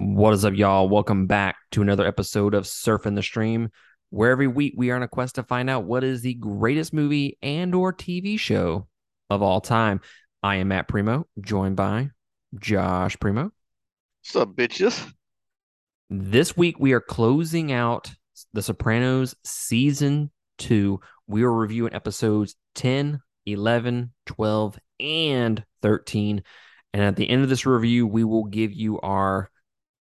What is up, y'all? Welcome back to another episode of Surfing the Stream, where every week we are on a quest to find out what is the greatest movie and or TV show of all time. I am Matt Primo, joined by Josh Primo. What's up, bitches? This week we are closing out The Sopranos season 2. We are reviewing episodes 10, 11, 12, and 13. And at the end of this review, we will give you our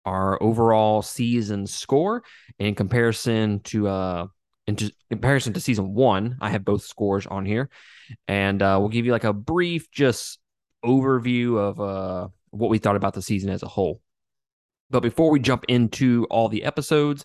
our overall season score in comparison to uh in comparison to season one. I have both scores on here, and uh, we'll give you like a brief just overview of uh what we thought about the season as a whole. But before we jump into all the episodes,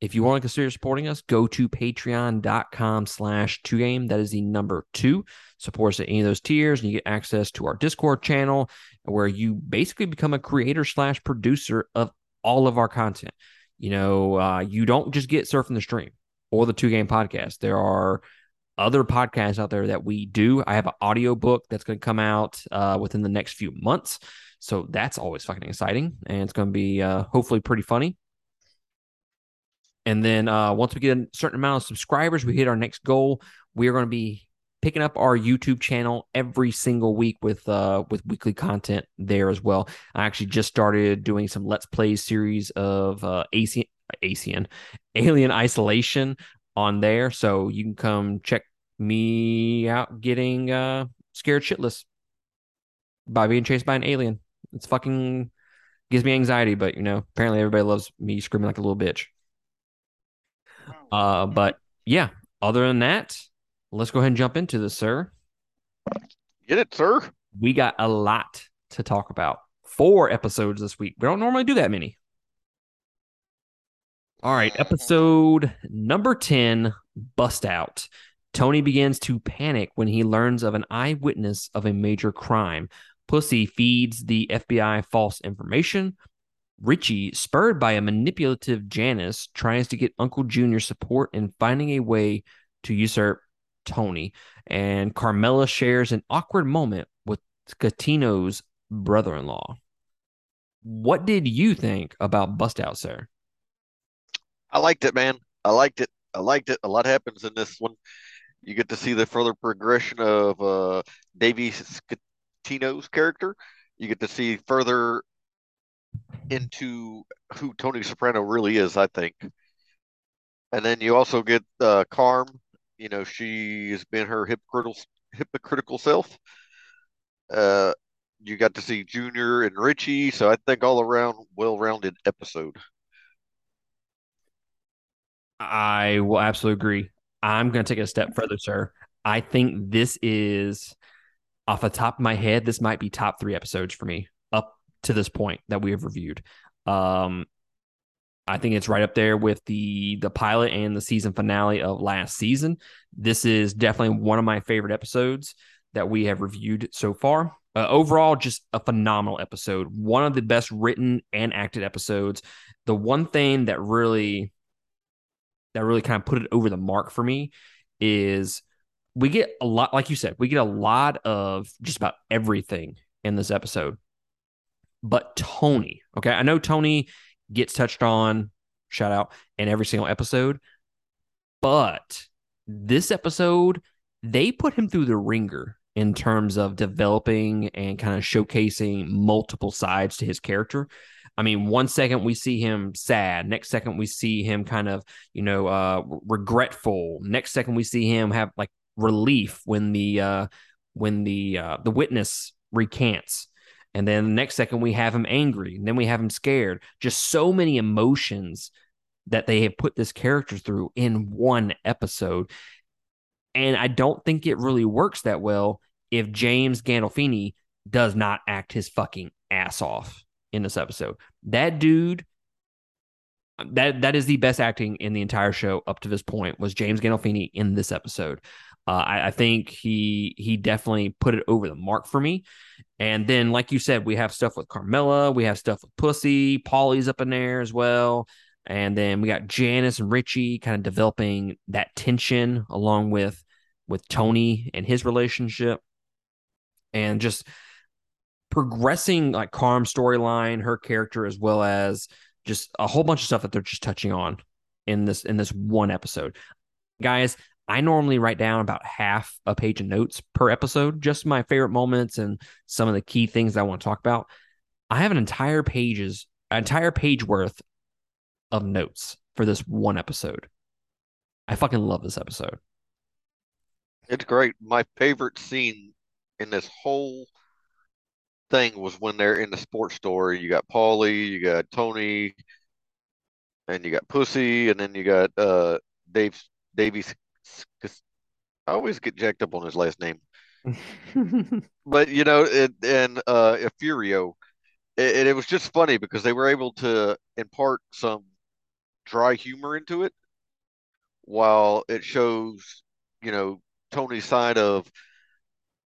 if you want to consider supporting us, go to patreon.com slash two game. That is the number two. Support us at any of those tiers, and you get access to our Discord channel where you basically become a creator slash producer of all of our content. You know, uh, you don't just get surfing the stream or the two game podcast. There are other podcasts out there that we do. I have an audio book that's going to come out uh, within the next few months. So that's always fucking exciting. And it's going to be uh, hopefully pretty funny. And then uh, once we get a certain amount of subscribers, we hit our next goal. We are going to be picking up our YouTube channel every single week with uh with weekly content there as well. I actually just started doing some Let's Play series of uh Alien Isolation on there, so you can come check me out getting uh scared shitless by being chased by an alien. It's fucking gives me anxiety, but you know, apparently everybody loves me screaming like a little bitch. Uh, but yeah, other than that, let's go ahead and jump into this, sir. Get it, sir. We got a lot to talk about. Four episodes this week. We don't normally do that many. All right, episode number 10 Bust Out. Tony begins to panic when he learns of an eyewitness of a major crime. Pussy feeds the FBI false information. Richie, spurred by a manipulative Janice, tries to get Uncle Junior support in finding a way to usurp Tony. And Carmela shares an awkward moment with Scatino's brother in law. What did you think about Bust Out, sir? I liked it, man. I liked it. I liked it. A lot happens in this one. You get to see the further progression of uh, Scatino's character. You get to see further into who Tony Soprano really is, I think. And then you also get uh, Carm. You know, she has been her hypocritical hypocritical self. Uh, you got to see Junior and Richie, so I think all around well-rounded episode. I will absolutely agree. I'm going to take it a step further, sir. I think this is off the top of my head. This might be top three episodes for me up to this point that we have reviewed. Um, I think it's right up there with the the pilot and the season finale of last season. This is definitely one of my favorite episodes that we have reviewed so far. Uh, overall, just a phenomenal episode. One of the best written and acted episodes. The one thing that really that really kind of put it over the mark for me is we get a lot, like you said, we get a lot of just about everything in this episode but Tony. Okay. I know Tony gets touched on, shout out, in every single episode, but this episode, they put him through the ringer in terms of developing and kind of showcasing multiple sides to his character. I mean, one second we see him sad, next second we see him kind of, you know, uh regretful. Next second we see him have like relief when the uh when the uh the witness recants. And then the next second, we have him angry. And then we have him scared. Just so many emotions that they have put this character through in one episode. And I don't think it really works that well if James Gandolfini does not act his fucking ass off in this episode. That dude, that that is the best acting in the entire show up to this point was James Gandolfini in this episode. Uh, I, I, think he he definitely put it over the mark for me. And then, like you said, we have stuff with Carmela, we have stuff with Pussy, Paulie's up in there as well. And then we got Janice and Richie kind of developing that tension along with with Tony and his relationship. And just progressing like Carm's storyline, her character, as well as just a whole bunch of stuff that they're just touching on in this in this one episode. Guys, I normally write down about half a page of notes per episode, just my favorite moments and some of the key things I want to talk about. I have an entire pages, entire page worth of notes for this one episode. I fucking love this episode. It's great. My favorite scene in this whole thing was when they're in the sports store. You got Paulie, you got Tony, and you got Pussy, and then you got uh Dave Davies. I always get jacked up on his last name. but you know, it, and uh Furio, it, it was just funny because they were able to impart some dry humor into it while it shows, you know, Tony's side of,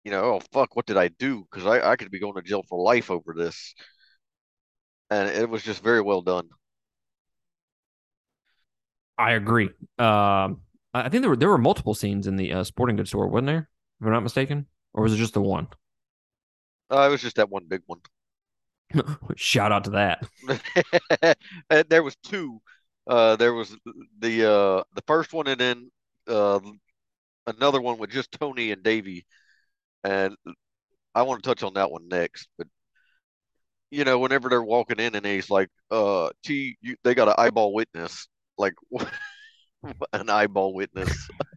you know, oh fuck, what did I do? Because I, I could be going to jail for life over this. And it was just very well done. I agree. Um, I think there were there were multiple scenes in the uh, sporting goods store, wasn't there? If I'm not mistaken, or was it just the one? Uh, it was just that one big one. Shout out to that. there was two. Uh, there was the uh, the first one, and then uh, another one with just Tony and Davy. And I want to touch on that one next. But you know, whenever they're walking in, and he's like, "Uh, T, you, they got an eyeball witness." Like. an eyeball witness.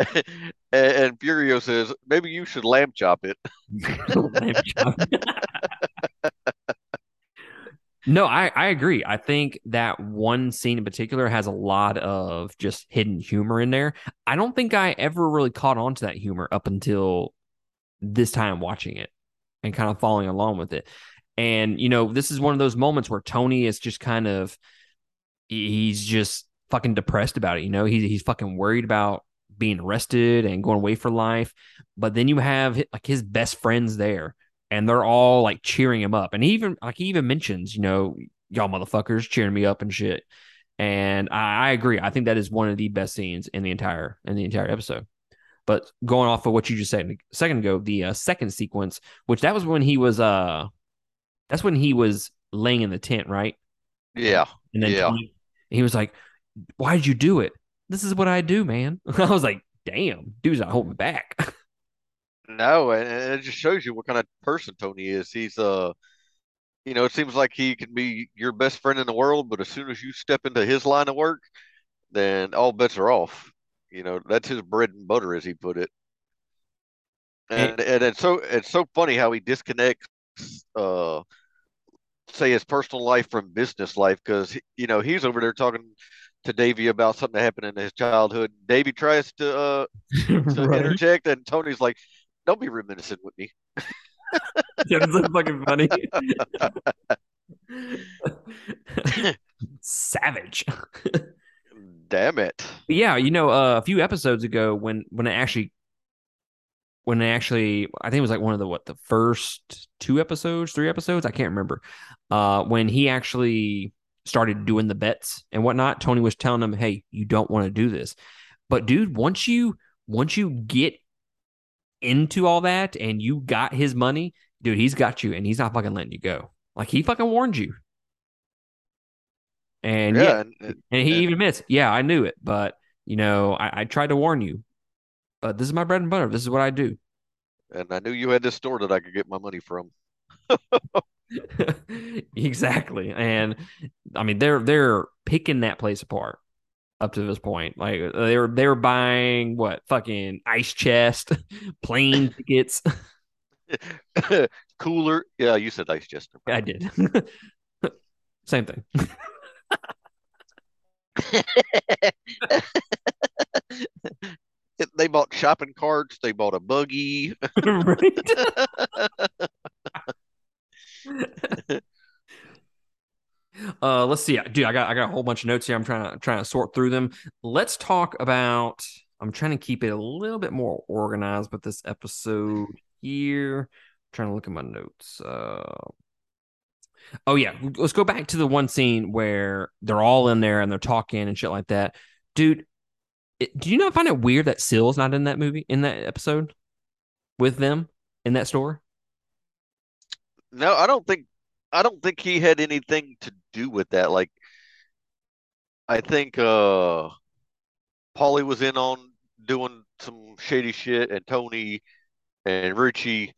and, and Furio says, maybe you should lamb chop it. chop. no, I, I agree. I think that one scene in particular has a lot of just hidden humor in there. I don't think I ever really caught on to that humor up until this time watching it and kind of following along with it. And, you know, this is one of those moments where Tony is just kind of, he's just fucking depressed about it. You know, he's he's fucking worried about being arrested and going away for life. But then you have like his best friends there, and they're all like cheering him up. And he even like he even mentions, you know, y'all motherfuckers cheering me up and shit. And I, I agree. I think that is one of the best scenes in the entire in the entire episode. But going off of what you just said a second ago, the uh, second sequence, which that was when he was uh, that's when he was laying in the tent, right? Yeah. And then yeah. he was like, why did you do it? This is what I do, man. I was like, damn, dude's not holding back. no, and it just shows you what kind of person Tony is. He's uh you know, it seems like he can be your best friend in the world, but as soon as you step into his line of work, then all bets are off. You know, that's his bread and butter, as he put it. And and it's so it's so funny how he disconnects uh say his personal life from business life because you know he's over there talking to Davy about something that happened in his childhood. Davy tries to uh to right. interject, and Tony's like, "Don't be reminiscent with me." yeah, that's so fucking funny. Savage. Damn it. Yeah, you know, uh, a few episodes ago when when it actually when it actually I think it was like one of the what the first two episodes, three episodes, I can't remember. Uh when he actually started doing the bets and whatnot, Tony was telling him, "Hey, you don't want to do this." But dude, once you once you get into all that and you got his money, dude, he's got you and he's not fucking letting you go. Like he fucking warned you. And yeah, yeah and, and, he and, even admits, yeah, I knew it, but you know, I, I tried to warn you. But this is my bread and butter. This is what I do. And I knew you had this store that I could get my money from. exactly. And I mean they're they're picking that place apart up to this point. Like they were they were buying what fucking ice chest, plane tickets. Cooler. Yeah, you said ice chest. I did. Same thing. they bought shopping carts. They bought a buggy. Uh, let's see, dude. I got I got a whole bunch of notes here. I'm trying to trying to sort through them. Let's talk about. I'm trying to keep it a little bit more organized but this episode here. I'm trying to look at my notes. Uh, oh yeah, let's go back to the one scene where they're all in there and they're talking and shit like that, dude. It, do you not find it weird that Sil's not in that movie in that episode with them in that store? No, I don't think I don't think he had anything to do with that. Like I think uh Paulie was in on doing some shady shit and Tony and Richie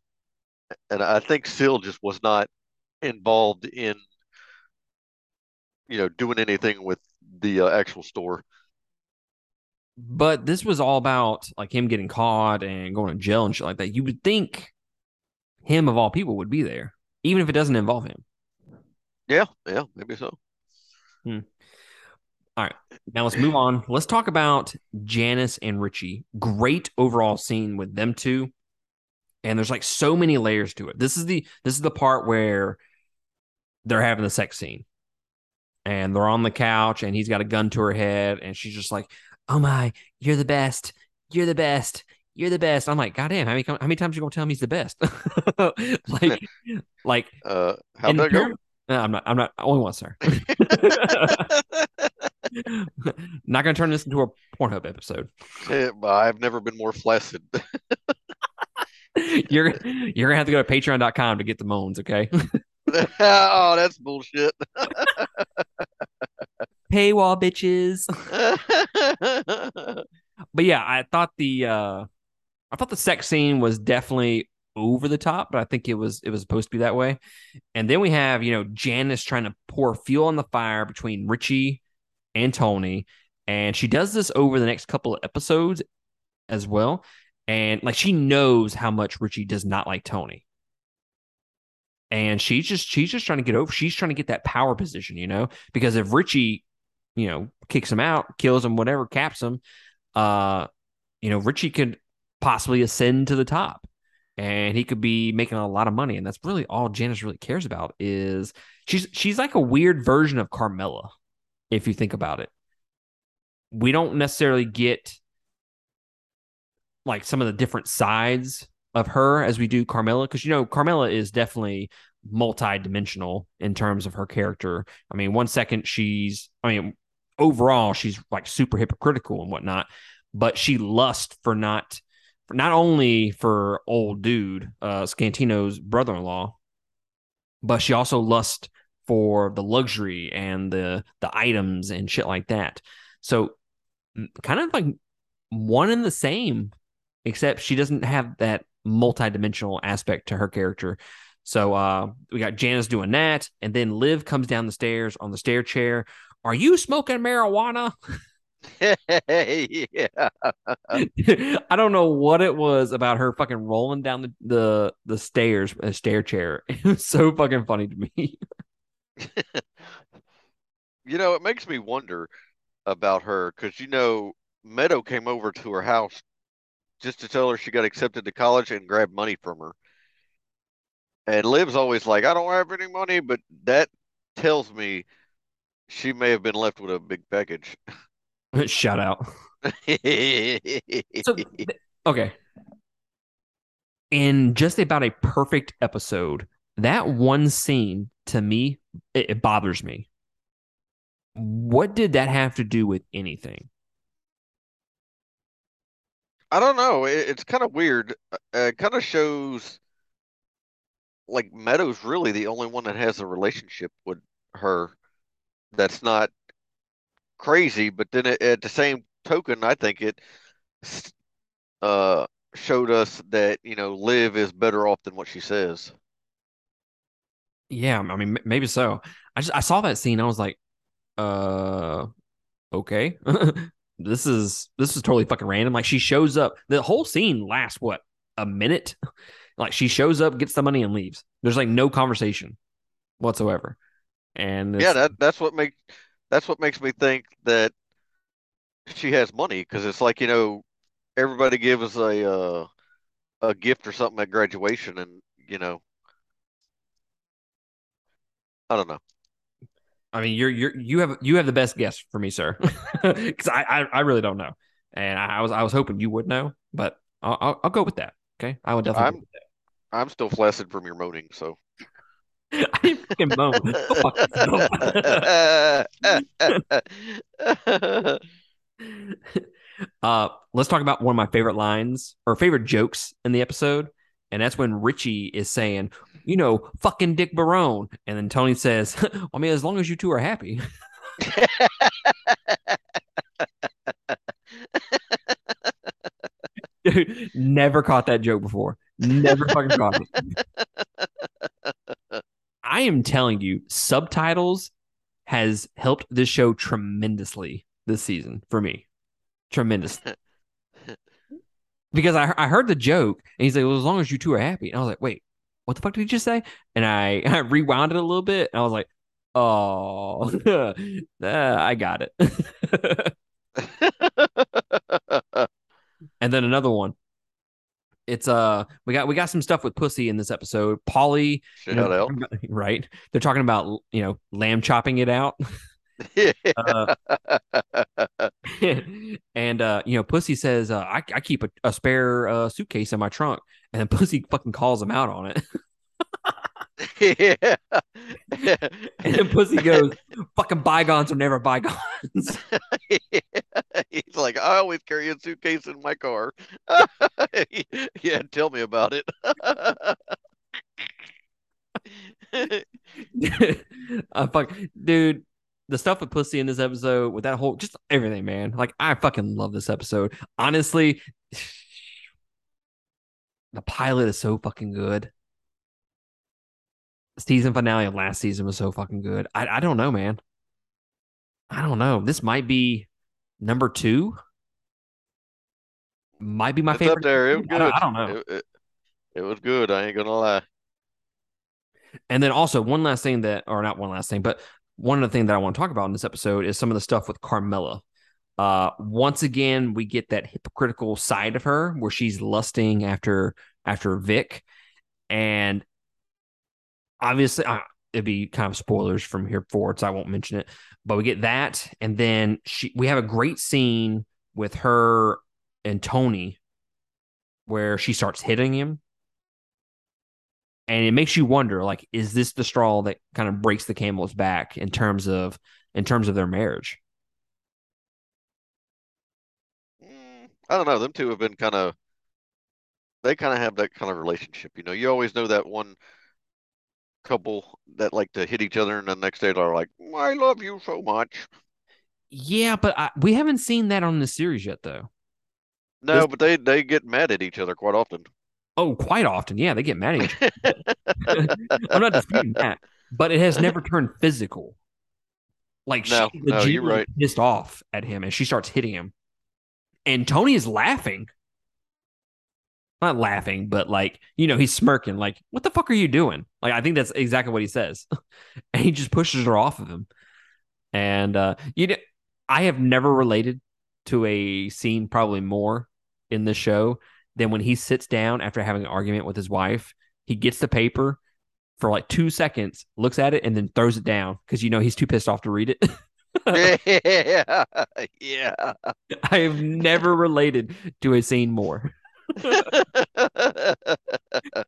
and I think Sil just was not involved in you know doing anything with the uh, actual store. But this was all about like him getting caught and going to jail and shit like that. You would think him of all people would be there, even if it doesn't involve him. Yeah, yeah, maybe so. Hmm. All right. Now let's move on. Let's talk about Janice and Richie. Great overall scene with them two. And there's like so many layers to it. This is the this is the part where they're having the sex scene. And they're on the couch and he's got a gun to her head and she's just like, "Oh my, you're the best. You're the best. You're the best." I'm like, "God damn, how many how many times you to tell me he's the best?" like like uh how'd that go? No, I'm not. I'm not. Only once, sir. not going to turn this into a Pornhub episode. Yeah, I've never been more flaccid. you're you're gonna have to go to Patreon.com to get the moans. Okay. oh, that's bullshit. Paywall bitches. but yeah, I thought the uh I thought the sex scene was definitely over the top, but I think it was it was supposed to be that way. And then we have, you know, Janice trying to pour fuel on the fire between Richie and Tony. And she does this over the next couple of episodes as well. And like she knows how much Richie does not like Tony. And she's just she's just trying to get over. She's trying to get that power position, you know, because if Richie, you know, kicks him out, kills him, whatever, caps him, uh, you know, Richie could possibly ascend to the top and he could be making a lot of money. And that's really all Janice really cares about is she's she's like a weird version of Carmela, if you think about it. We don't necessarily get like some of the different sides of her as we do Carmela, because you know, Carmela is definitely multi-dimensional in terms of her character. I mean, one second she's I mean, overall she's like super hypocritical and whatnot, but she lusts for not not only for old dude uh, Scatino's brother-in-law, but she also lusts for the luxury and the the items and shit like that. So kind of like one and the same, except she doesn't have that multi-dimensional aspect to her character. So uh, we got Janice doing that, and then Liv comes down the stairs on the stair chair. Are you smoking marijuana? yeah. I don't know what it was about her fucking rolling down the the, the stairs, a stair chair. It was so fucking funny to me. you know, it makes me wonder about her because you know Meadow came over to her house just to tell her she got accepted to college and grab money from her. And Liv's always like, I don't have any money, but that tells me she may have been left with a big package. Shout out. so, okay. In just about a perfect episode, that one scene to me, it, it bothers me. What did that have to do with anything? I don't know. It, it's kind of weird. Uh, it kind of shows like Meadow's really the only one that has a relationship with her that's not crazy. But then it, at the same token, I think it uh, showed us that you know Liv is better off than what she says. Yeah, I mean maybe so. I just I saw that scene. I was like, uh, okay. this is this is totally fucking random. Like she shows up. The whole scene lasts what a minute. like she shows up, gets the money, and leaves. There's like no conversation whatsoever. And yeah, that that's what makes that's what makes me think that she has money because it's like you know everybody gives a uh, a gift or something at graduation, and you know I don't know. I mean, you're you're you have you have the best guess for me, sir, because I, I, I really don't know, and I, I, was I was hoping you would know, but I'll I'll, I'll go with that. Okay, I would definitely. I'm, I'm still flaccid from your moaning, so. I didn't fucking moan. uh, let's talk about one of my favorite lines or favorite jokes in the episode, and that's when Richie is saying, you know, fucking Dick Barone. And then Tony says, I mean, as long as you two are happy. Dude, never caught that joke before. Never fucking caught it. I am telling you, subtitles has helped this show tremendously this season for me. Tremendous. because I, I heard the joke and he's like, well, as long as you two are happy. And I was like, wait, what the fuck did he just say? And I, I rewound it a little bit and I was like, oh, uh, I got it. and then another one. It's uh we got we got some stuff with pussy in this episode. Paulie, you know, right? They're talking about you know lamb chopping it out. uh, and uh, you know, Pussy says, uh, I, I keep a, a spare uh, suitcase in my trunk, and then Pussy fucking calls him out on it. yeah. and then Pussy goes, fucking bygones are never bygones. He's like, I always carry a suitcase in my car. yeah, tell me about it. I fuck, dude the stuff with pussy in this episode, with that whole just everything, man. Like I fucking love this episode. Honestly, the pilot is so fucking good. Season finale of last season was so fucking good. I I don't know, man. I don't know. This might be number two. Might be my it's favorite. Up there. It was good. I don't, I don't know. It, it, it was good. I ain't gonna lie. And then also one last thing that, or not one last thing, but one of the things that I want to talk about in this episode is some of the stuff with Carmela. Uh, once again, we get that hypocritical side of her where she's lusting after after Vic, and obviously, it'd be kind of spoilers from here forward, so I won't mention it. But we get that, and then she we have a great scene with her and Tony where she starts hitting him. And it makes you wonder like is this the straw that kind of breaks the camel's back in terms of in terms of their marriage? Mm, i don't know. Them two have been kind of they kind of have that kind of relationship you know? You always know that one couple that like to hit each other and the next day they're like i love you so much yeah but I, we haven't seen that on the series yet though no this... but they they get mad at each other quite often Oh, quite often. Yeah, they get mad at each other. I'm not disputing that, but it has never turned physical. Like no, she no, you're right. pissed off at him and she starts hitting him. And Tony is laughing. Not laughing, but like, you know, he's smirking, like, what the fuck are you doing? Like, I think that's exactly what he says. and he just pushes her off of him. And uh, you know, I have never related to a scene probably more in the show than when he sits down after having an argument with his wife, he gets the paper for like two seconds, looks at it, and then throws it down because you know he's too pissed off to read it. yeah, yeah. I have never related to a scene more.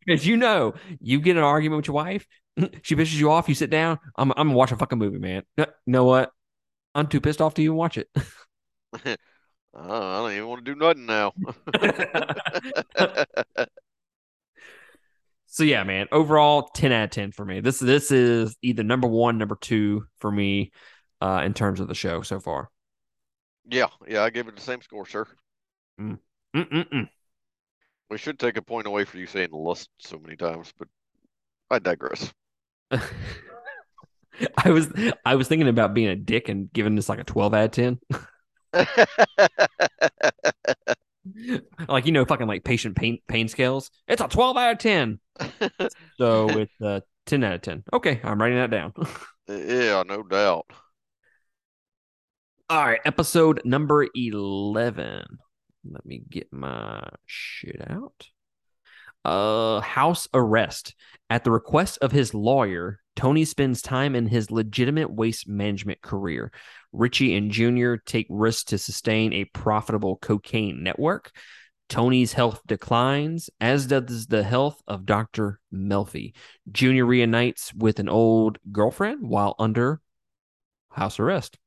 Because you know, you get an argument with your wife, she pisses you off, you sit down. I'm, I'm gonna watch a fucking movie, man. You know what? I'm too pissed off to even watch it. I don't even want to do nothing now. so yeah, man. Overall, ten out of ten for me. This this is either number one, number two for me uh, in terms of the show so far. Yeah, yeah, I give it the same score, sir. Mm. Mm-mm-mm. We should take a point away for you saying lust so many times, but I digress. I was I was thinking about being a dick and giving this like a twelve out of ten. like you know, fucking like patient pain pain scales. It's a twelve out of ten. so it's a ten out of ten. Okay, I'm writing that down. yeah, no doubt. All right, episode number eleven. Let me get my shit out. Uh, house arrest. At the request of his lawyer, Tony spends time in his legitimate waste management career. Richie and Junior take risks to sustain a profitable cocaine network. Tony's health declines, as does the health of Dr. Melfi. Junior reunites with an old girlfriend while under house arrest.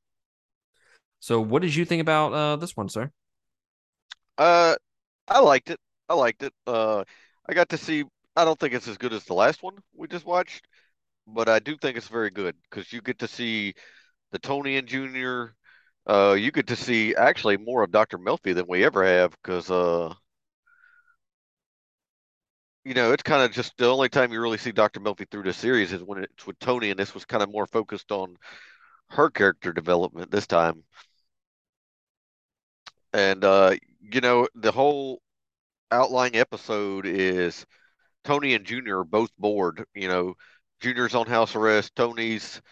So, what did you think about uh, this one, sir? Uh, I liked it. I liked it. Uh, I got to see I don't think it's as good as the last one we just watched, but I do think it's very good because you get to see the Tony and Junior. Uh, you get to see actually more of Dr. Melfi than we ever have because uh, you know, it's kind of just the only time you really see Dr. Melfi through the series is when it's with Tony, and this was kind of more focused on her character development this time. And uh, you know, the whole outlying episode is Tony and Junior are both bored. You know, Junior's on house arrest. Tony's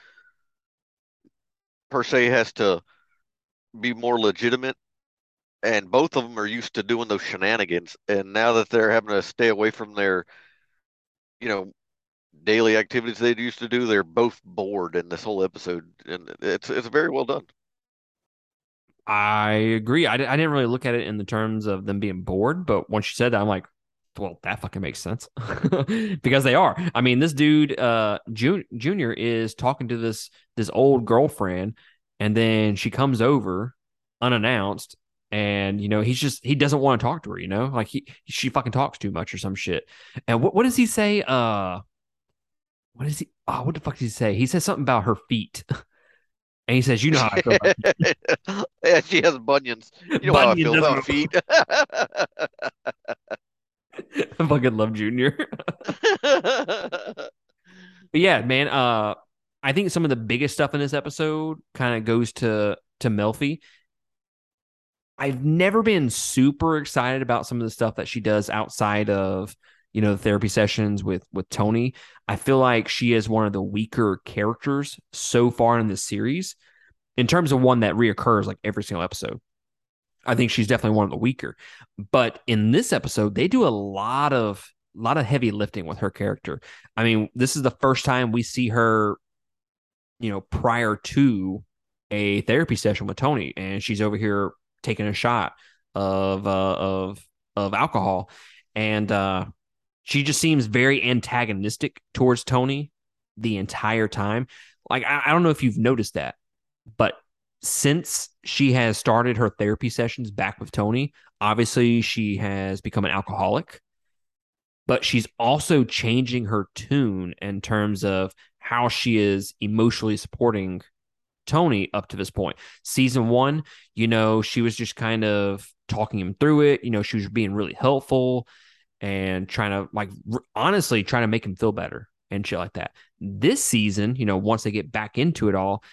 per se has to be more legitimate and both of them are used to doing those shenanigans. And now that they're having to stay away from their, you know, daily activities they'd used to do, they're both bored in this whole episode, and it's it's very well done. I agree. I, I didn't really look at it in the terms of them being bored, but once you said that, I'm like, well, that fucking makes sense. Because they are. I mean, this dude, uh, Jun- Junior is talking to this this old girlfriend, and then she comes over unannounced and you know he's just he doesn't want to talk to her you know? Like he she fucking talks too much or some shit. And what, what does he say uh what is he oh what the fuck does he say? He says something about her feet and he says you know how I feel about yeah she has bunions you know Bunion how I feel about feet I fucking love Junior. but yeah, man. Uh, I think some of the biggest stuff in this episode kind of goes to to Melfi I've never been super excited about some of the stuff that she does outside of you know the therapy sessions with with Tony. I feel like she is one of the weaker characters so far in this series in terms of one that reoccurs like every single episode. I think she's definitely one of the weaker. But in this episode, they do a lot of a lot of heavy lifting with her character. I mean, this is the first time we see her, you know, prior to a therapy session with Tony, and she's over here taking a shot of uh, of of alcohol, and uh, she just seems very antagonistic towards Tony the entire time. Like I, I don't know if you've noticed that, but since she has started her therapy sessions back with Tony, obviously she has become an alcoholic, but she's also changing her tune in terms of how she is emotionally supporting Tony up to this point. Season one, you know, she was just kind of talking him through it. You know, she was being really helpful and trying to, like, r- honestly, trying to make him feel better and shit like that. This season, you know, once they get back into it all,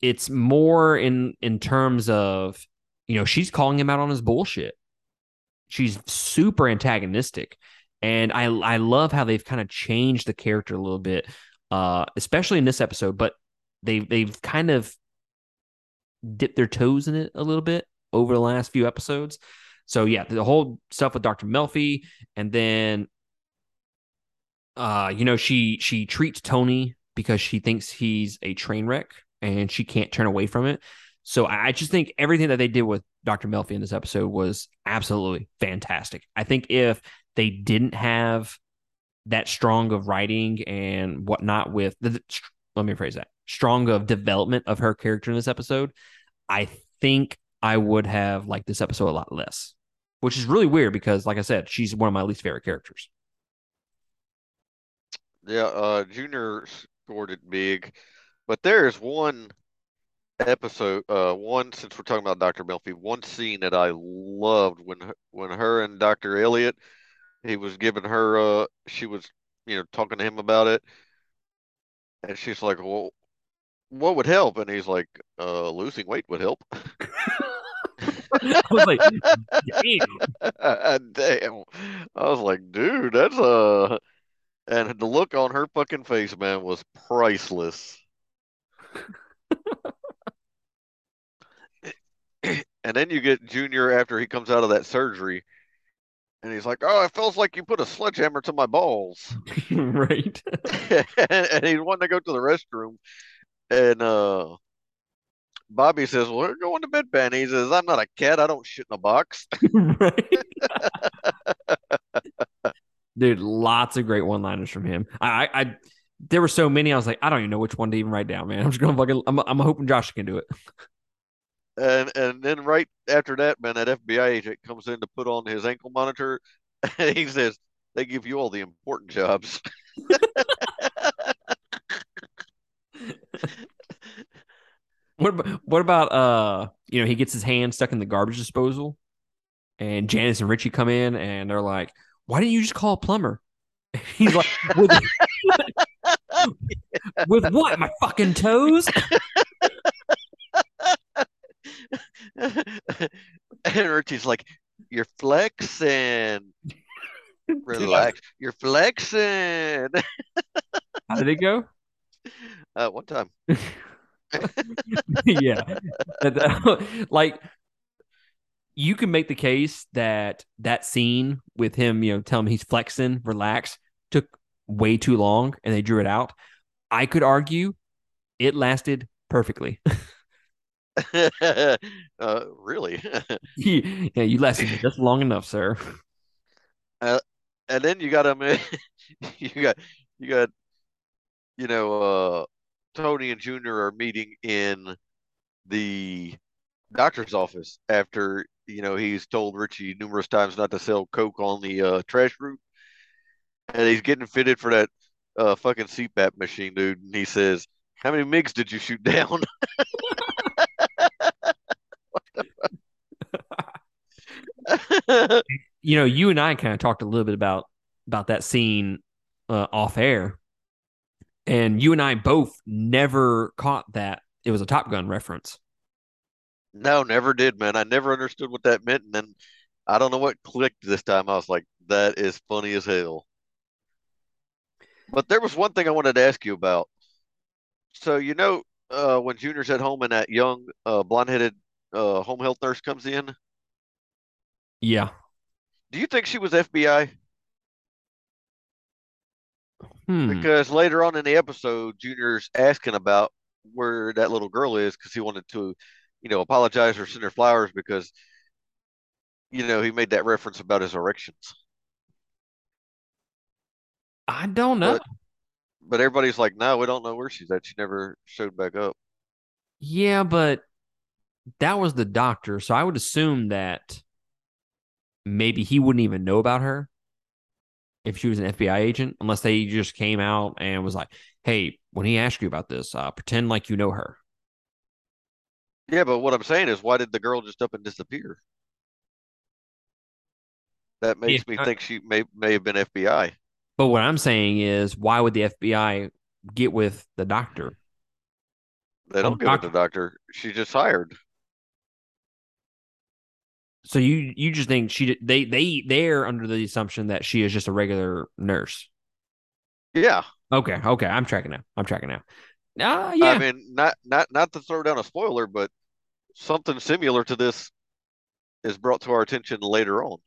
it's more in in terms of, you know, she's calling him out on his bullshit. She's super antagonistic. And I I love how they've kind of changed the character a little bit, uh, especially in this episode. But they they've kind of dipped their toes in it a little bit over the last few episodes. So yeah, the whole stuff with Dr. Melfi, and then uh, you know, she she treats Tony because she thinks he's a train wreck and she can't turn away from it. So I just think everything that they did with Dr. Melfi in this episode was absolutely fantastic. I think if they didn't have that strong of writing and whatnot with the, let me phrase that strong of development of her character in this episode, I think I would have liked this episode a lot less, which is really weird because, like I said, she's one of my least favorite characters. Yeah, uh, Junior scored it big, but there is one episode, uh, one since we're talking about Dr. Melfi, one scene that I loved when when her and Dr. Elliot, he was giving her, uh, she was, you know, talking to him about it, and she's like, "Well, what would help? And he's like, uh, losing weight would help. I was like, damn. damn. I was like, dude, that's a. Uh... And the look on her fucking face, man, was priceless. and then you get Junior after he comes out of that surgery, and he's like, "Oh, it feels like you put a sledgehammer to my balls." right. and, and he wanted to go to the restroom, and uh, Bobby says, Well, we're going to bed, Ben. He says, I'm not a cat. I don't shit in a box. Dude, lots of great one liners from him. I, I, there were so many. I was like, I don't even know which one to even write down, man. I'm just gonna fucking. I'm, I'm hoping Josh can do it. And and then right after that, man, that FBI agent comes in to put on his ankle monitor, and he says, they give you all the important jobs. What about, what about uh you know he gets his hand stuck in the garbage disposal, and Janice and Richie come in and they're like, "Why didn't you just call a plumber?" He's like, "With, with what? My fucking toes?" and Richie's like, "You're flexing, relax. You're flexing." How did it go? Uh, one time, yeah, like you can make the case that that scene with him, you know, telling him he's flexing, relax, took way too long, and they drew it out. I could argue it lasted perfectly. uh, really. yeah, you lasted just long enough, sir. Uh, and then you got him. you got you got you know uh, Tony and Junior are meeting in the doctor's office after you know he's told Richie numerous times not to sell coke on the uh, trash route, and he's getting fitted for that uh, fucking CPAP machine, dude. And he says, "How many MIGs did you shoot down?" you know, you and I kind of talked a little bit about about that scene uh, off air, and you and I both never caught that it was a Top Gun reference. No, never did, man. I never understood what that meant, and then I don't know what clicked this time. I was like, "That is funny as hell." But there was one thing I wanted to ask you about. So you know, uh, when Junior's at home and that young uh, blonde-headed uh, home health nurse comes in, Yeah. do you think she was FBI? Hmm. Because later on in the episode, Junior's asking about where that little girl is because he wanted to, you know, apologize or send her flowers because, you know, he made that reference about his erections. I don't know. But but everybody's like, no, we don't know where she's at. She never showed back up. Yeah, but that was the doctor, so I would assume that maybe he wouldn't even know about her if she was an FBI agent, unless they just came out and was like, "Hey, when he asked you about this, uh, pretend like you know her." Yeah, but what I'm saying is, why did the girl just up and disappear? That makes me Yeah. think she may may have been FBI. But what I'm saying is, why would the FBI get with the doctor? They don't Oh, give it to the doctor. She just hired. So you you just think she they they they're under the assumption that she is just a regular nurse. Yeah, Okay, okay, I'm tracking now. I'm tracking now. Ah, yeah. I mean, not not not to throw down a spoiler, but something similar to this is brought to our attention later on.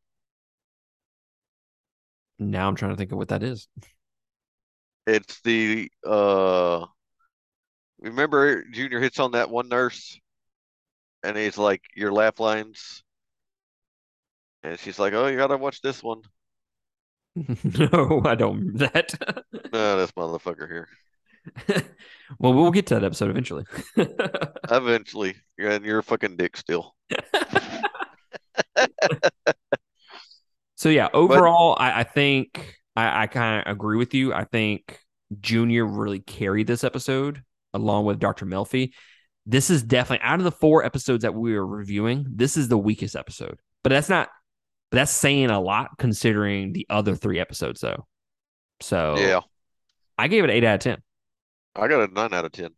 now I'm trying to think of what that is. It's the uh remember Junior hits on that one nurse and he's like, Your laugh lines and she's like, Oh, you gotta watch this one. no, I don't remember that. No, this motherfucker here. well, we'll get to that episode eventually. Eventually, and you're a fucking dick still. so yeah, overall, I, I think I, I kind of agree with you. I think Junior really carried this episode along with Dr. Melfi. This is definitely out of the four episodes that we are reviewing, this is the weakest episode. But that's not but that's saying a lot considering the other three episodes though. So Yeah, I gave it eight out of ten. I got a nine out of ten.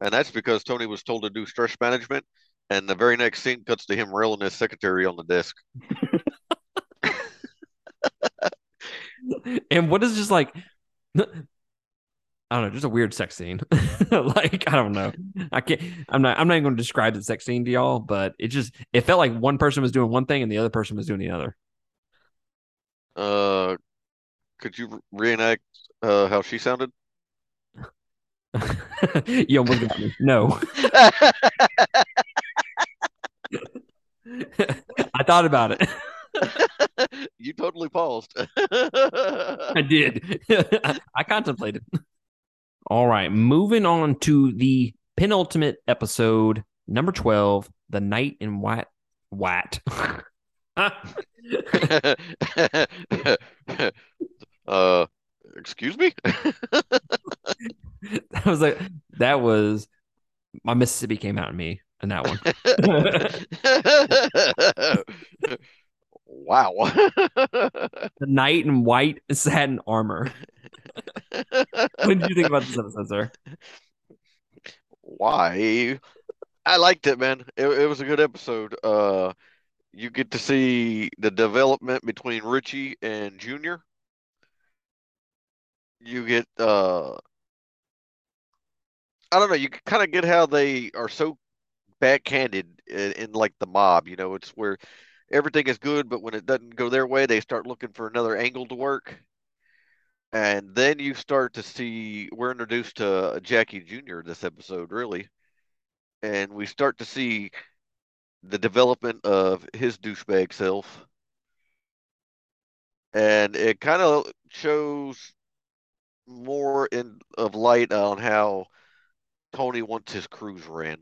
And that's because Tony was told to do stress management, and the very next scene cuts to him railing his secretary on the desk. and what is just like I don't know, just a weird sex scene. like I don't know. I can't. I'm not. I'm not even going to describe the sex scene to y'all, but it just it felt like one person was doing one thing and the other person was doing the other. Uh, could you reenact uh, how she sounded? you almost got me. No, I thought about it. you totally paused. I did. I contemplated. All right, moving on to the penultimate episode, number twelve, the knight in white. White. uh, excuse me. that was like that was my Mississippi came out in me in that one. wow. the knight in white satin armor. what did you think about this episode, sir? Why? I liked it, man. It, it was a good episode. Uh, you get to see the development between Richie and Junior. You get uh I don't know, you kind of get how they are so backhanded in, in like the mob, you know, it's where everything is good, but when it doesn't go their way, they start looking for another angle to work. And then you start to see we're introduced to Jackie Jr. this episode, really. And we start to see the development of his douchebag self. And it kind of shows more in of light on how Tony wants his cruise ran.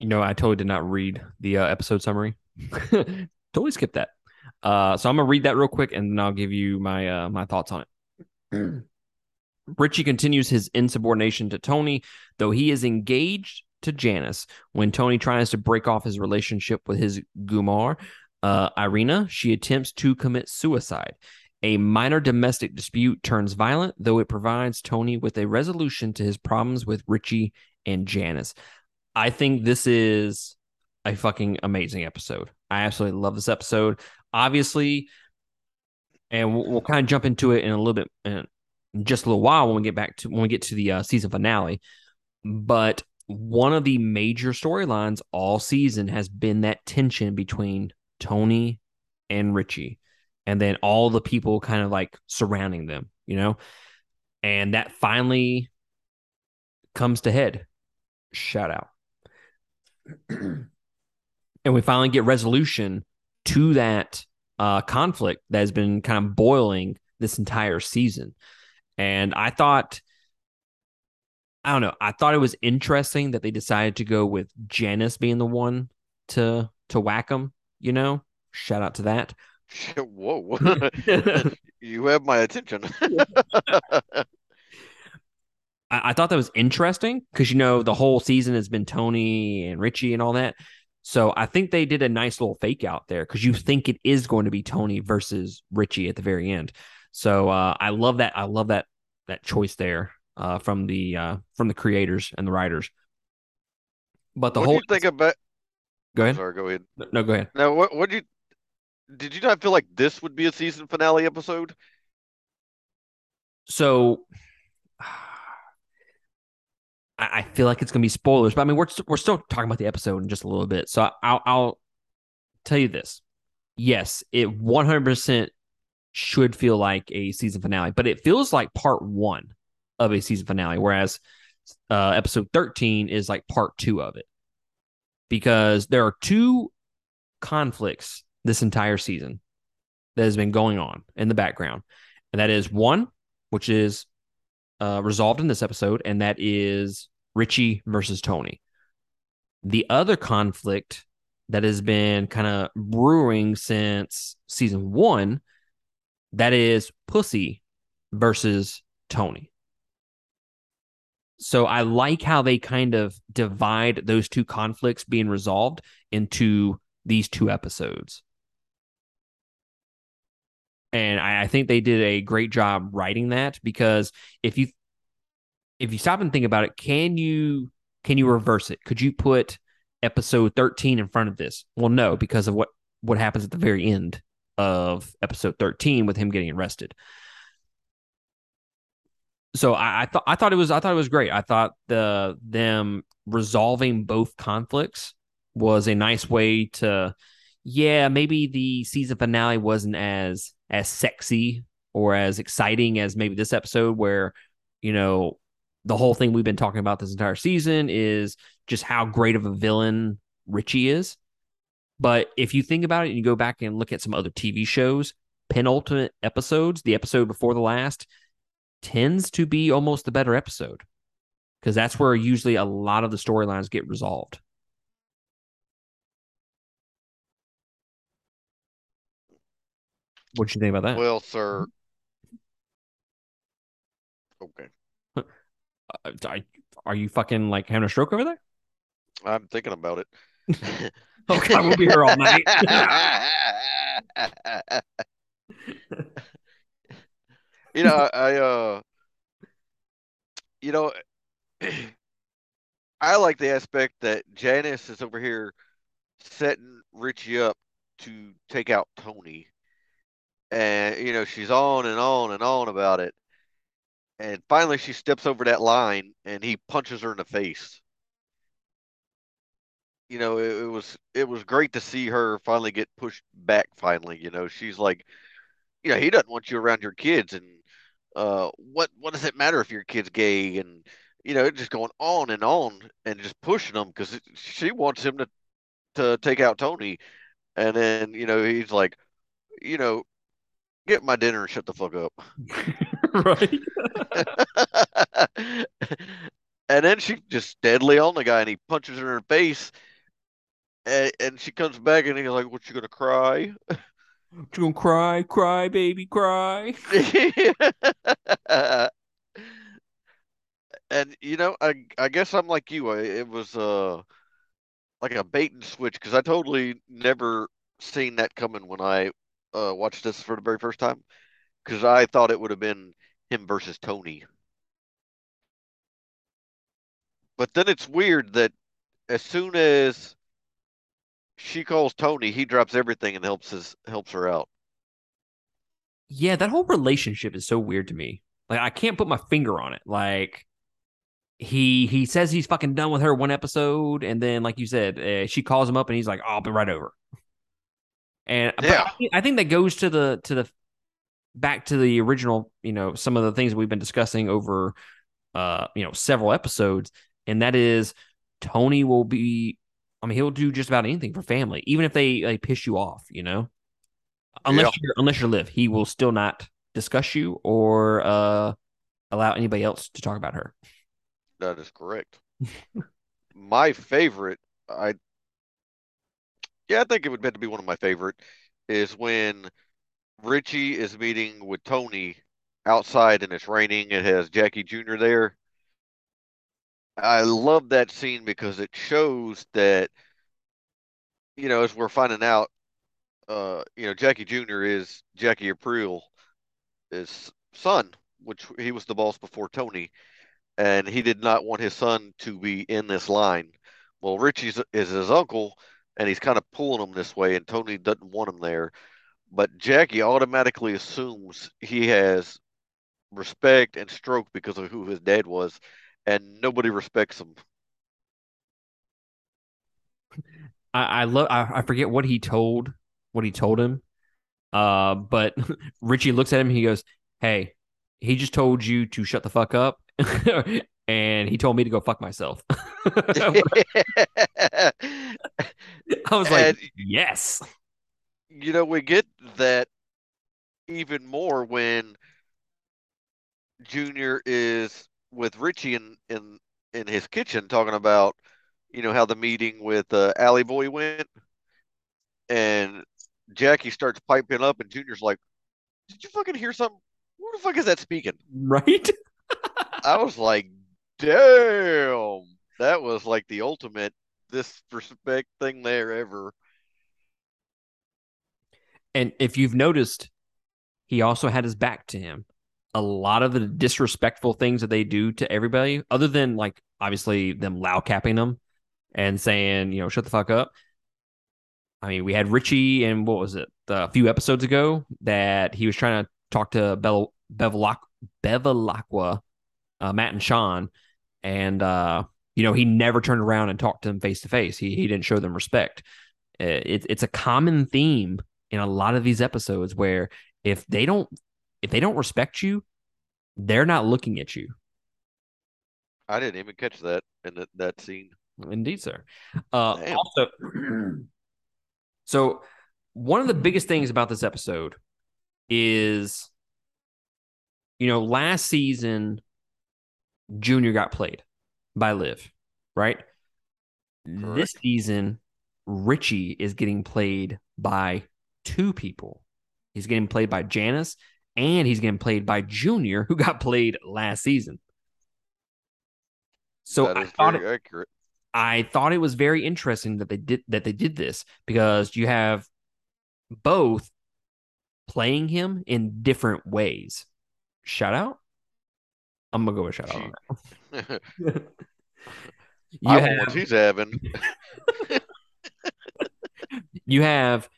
You know, I totally did not read the uh, episode summary. totally skipped that. Uh, so I'm gonna read that real quick, and then I'll give you my uh, my thoughts on it. Richie continues his insubordination to Tony, though he is engaged to Janice. When Tony tries to break off his relationship with his Gumar, uh, Irina, she attempts to commit suicide. A minor domestic dispute turns violent, though it provides Tony with a resolution to his problems with Richie and Janice. I think this is a fucking amazing episode. I absolutely love this episode. Obviously, and we'll, we'll kind of jump into it in a little bit in just a little while when we get back to when we get to the uh, season finale. But one of the major storylines all season has been that tension between Tony and Richie, and then all the people kind of like surrounding them, you know, and that finally comes to head. Shout out. and we finally get resolution to that uh, conflict that has been kind of boiling this entire season. And I thought, I don't know, I thought it was interesting that they decided to go with Janice being the one to to whack him. You know, shout out to that. Whoa, you have my attention. I, I thought that was interesting because you know the whole season has been Tony and Richie and all that. So I think they did a nice little fake out there because you think it is going to be Tony versus Richie at the very end. So uh, I love that. I love that that choice there uh, from the uh, from the creators and the writers. But the what whole do you think about? go ahead. Sorry, go ahead. No, go ahead. Now, what what do you did you not feel like this would be a season finale episode? So I, I feel like it's going to be spoilers, but I mean we're we're still talking about the episode in just a little bit. So I'll I'll tell you this. Yes, it 100% should feel like a season finale, but it feels like part one of a season finale, whereas uh, episode 13 is like part two of it. Because there are two conflicts this entire season that has been going on in the background. And that is one, which is uh, resolved in this episode, and that is Richie versus Tony. The other conflict that has been kind of brewing since season one that is Pussy versus Tony. So I like how they kind of divide those two conflicts being resolved into these two episodes. And I, I think they did a great job writing that because if you if you stop and think about it, can you can you reverse it? Could you put episode 13 in front of this? Well, no, because of what what happens at the very end of episode 13 with him getting arrested. So I, I thought I thought it was I thought it was great. I thought the them resolving both conflicts was a nice way to yeah, maybe the season finale wasn't as as sexy or as exciting as maybe this episode where, you know, the whole thing we've been talking about this entire season is just how great of a villain Richie is. But if you think about it and you go back and look at some other TV shows, penultimate episodes, the episode before the last, tends to be almost the better episode because that's where usually a lot of the storylines get resolved. What do you think about that? Well, sir. Okay. Uh, are- are you fucking like having a stroke over there? I'm thinking about it. God, we'll be here all night. you know, I, I uh you know I like the aspect that Janice is over here setting Richie up to take out Tony. And you know, she's on and on and on about it. And finally she steps over that line and he punches her in the face. You know, it, it was it was great to see her finally get pushed back finally, you know. She's like, you know, he doesn't want you around your kids and uh what what does it matter if your kid's gay and you know, just going on and on and just pushing him because she wants him to to take out Tony. And then, you know, he's like, you know, get my dinner and shut the fuck up. right. and then she just deadly on the guy and he punches her in the face. And, and she comes back and he's like, What, you gonna cry? You gonna cry, cry, baby, cry. and you know, I I guess I'm like you. I, it was uh like a bait and switch because I totally never seen that coming when I uh watched this for the very first time because I thought it would have been him versus Tony. But then it's weird that as soon as she calls Tony, he drops everything and helps his helps her out. Yeah, that whole relationship is so weird to me. Like I can't put my finger on it. Like he he says he's fucking done with her one episode, and then like you said, uh, she calls him up and he's like, oh, "I'll be right over." And Yeah. I, think, I think that goes to the to the back to the original. You know, some of the things we've been discussing over, uh, you know, several episodes, and that is Tony will be. I mean, he'll do just about anything for family, even if they like piss you off. You know, unless Yeah. you're unless you're Liv, he will still not discuss you or uh allow anybody else to talk about her. That is correct. my favorite, I yeah, I think it would have to be one of my favorite, is when Richie is meeting with Tony outside and it's raining. It has Jackie Jr. there. I love that scene because it shows that, you know, as we're finding out, uh, you know, Jackie Jr. is Jackie Aprile, his son, which he was the boss before Tony and he did not want his son to be in this line. Well, Richie is his uncle, and he's kind of pulling him this way, and Tony doesn't want him there. But Jackie automatically assumes he has respect and stroke because of who his dad was, and nobody respects him. I, I love. I, I forget what he told what he told him. Uh, but Richie looks at him. He goes, "Hey, he just told you to shut the fuck up, and he told me to go fuck myself." I was like, And- "Yes." you know, we get that even more when Junior is with Richie in in in his kitchen talking about, you know, how the meeting with uh, Ally Boy went, and Jackie starts piping up, and Junior's like, "Did you fucking hear something? Who the fuck is that speaking?" Right? I was like, "Damn, that was like the ultimate disrespect thing there ever." And if you've noticed, he also had his back to him. A lot of the disrespectful things that they do to everybody, other than like obviously them loud capping them and saying, you know, shut the fuck up. I mean, we had Richie and what was it, a few episodes ago that he was trying to talk to Bevelak- Bevilaqua, uh, Matt and Sean, and uh, you know he never turned around and talked to them face to face. He he didn't show them respect. Uh, It, it's a common theme in a lot of these episodes where if they don't if they don't respect you, they're not looking at you. I didn't even catch that in that, that scene. Indeed, sir. Uh, Damn. also, so one of the biggest things about this episode is, you know, last season, Junior got played by Liv, right? This season, Richie is getting played by two people. He's getting played by Janice, and he's getting played by Junior, who got played last season. So I thought it, accurate. I thought it was very interesting that they did that they did this because you have both playing him in different ways. Shout out. I'm gonna go with shout out. on that. You I have, he's having. you have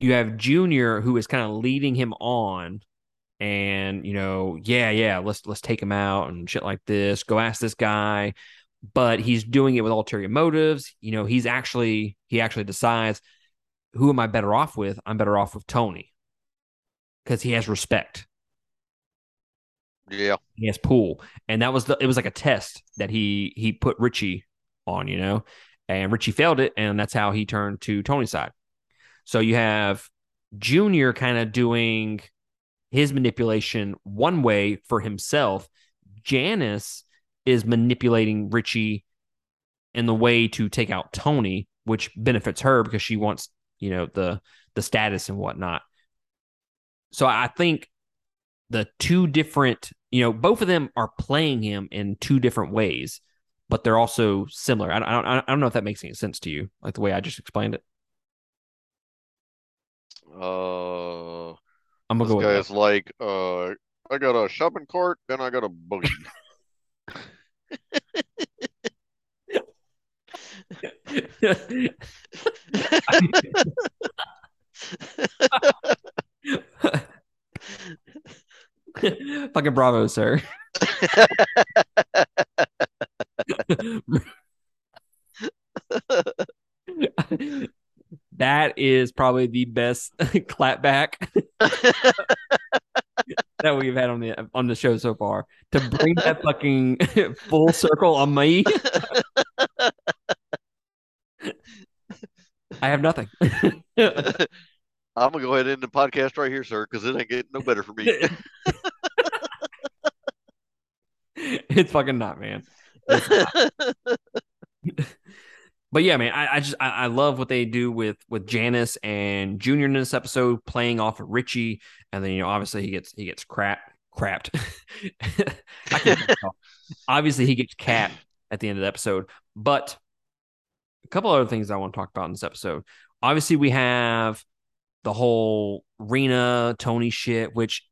you have Junior who is kind of leading him on and you know, yeah, yeah, let's let's take him out and shit like this. Go ask this guy. But he's doing it with ulterior motives. You know, he's actually he actually decides who am I better off with? I'm better off with Tony. Because he has respect. Yeah. He has pool. And that was the it was like a test that he he put Richie on, you know. And Richie failed it, and that's how he turned to Tony's side. So you have Junior kind of doing his manipulation one way for himself. Janice is manipulating Richie in the way to take out Tony, which benefits her because she wants, you know, the the status and whatnot. So I think the two different, you know, both of them are playing him in two different ways, but they're also similar. I don't, I don't know if that makes any sense to you, like the way I just explained it. Uh, I'm gonna go guy's like, uh, I got a shopping cart, then I got a buggy. Fucking bravo, sir. that is probably the best clapback that we've had on the on the show so far. To bring that fucking full circle on me, I have nothing. I'm gonna go ahead and end the podcast right here, sir, because it ain't getting no better for me. it's fucking not, man. Not. but yeah, man, I, I just I, I, love what they do with with Janice and Junior in this episode, playing off of Richie, and then you know obviously he gets he gets crap crapped. Obviously he gets capped at the end of the episode, but a couple other things I want to talk about in this episode. Obviously, we have the whole Rena Tony shit, which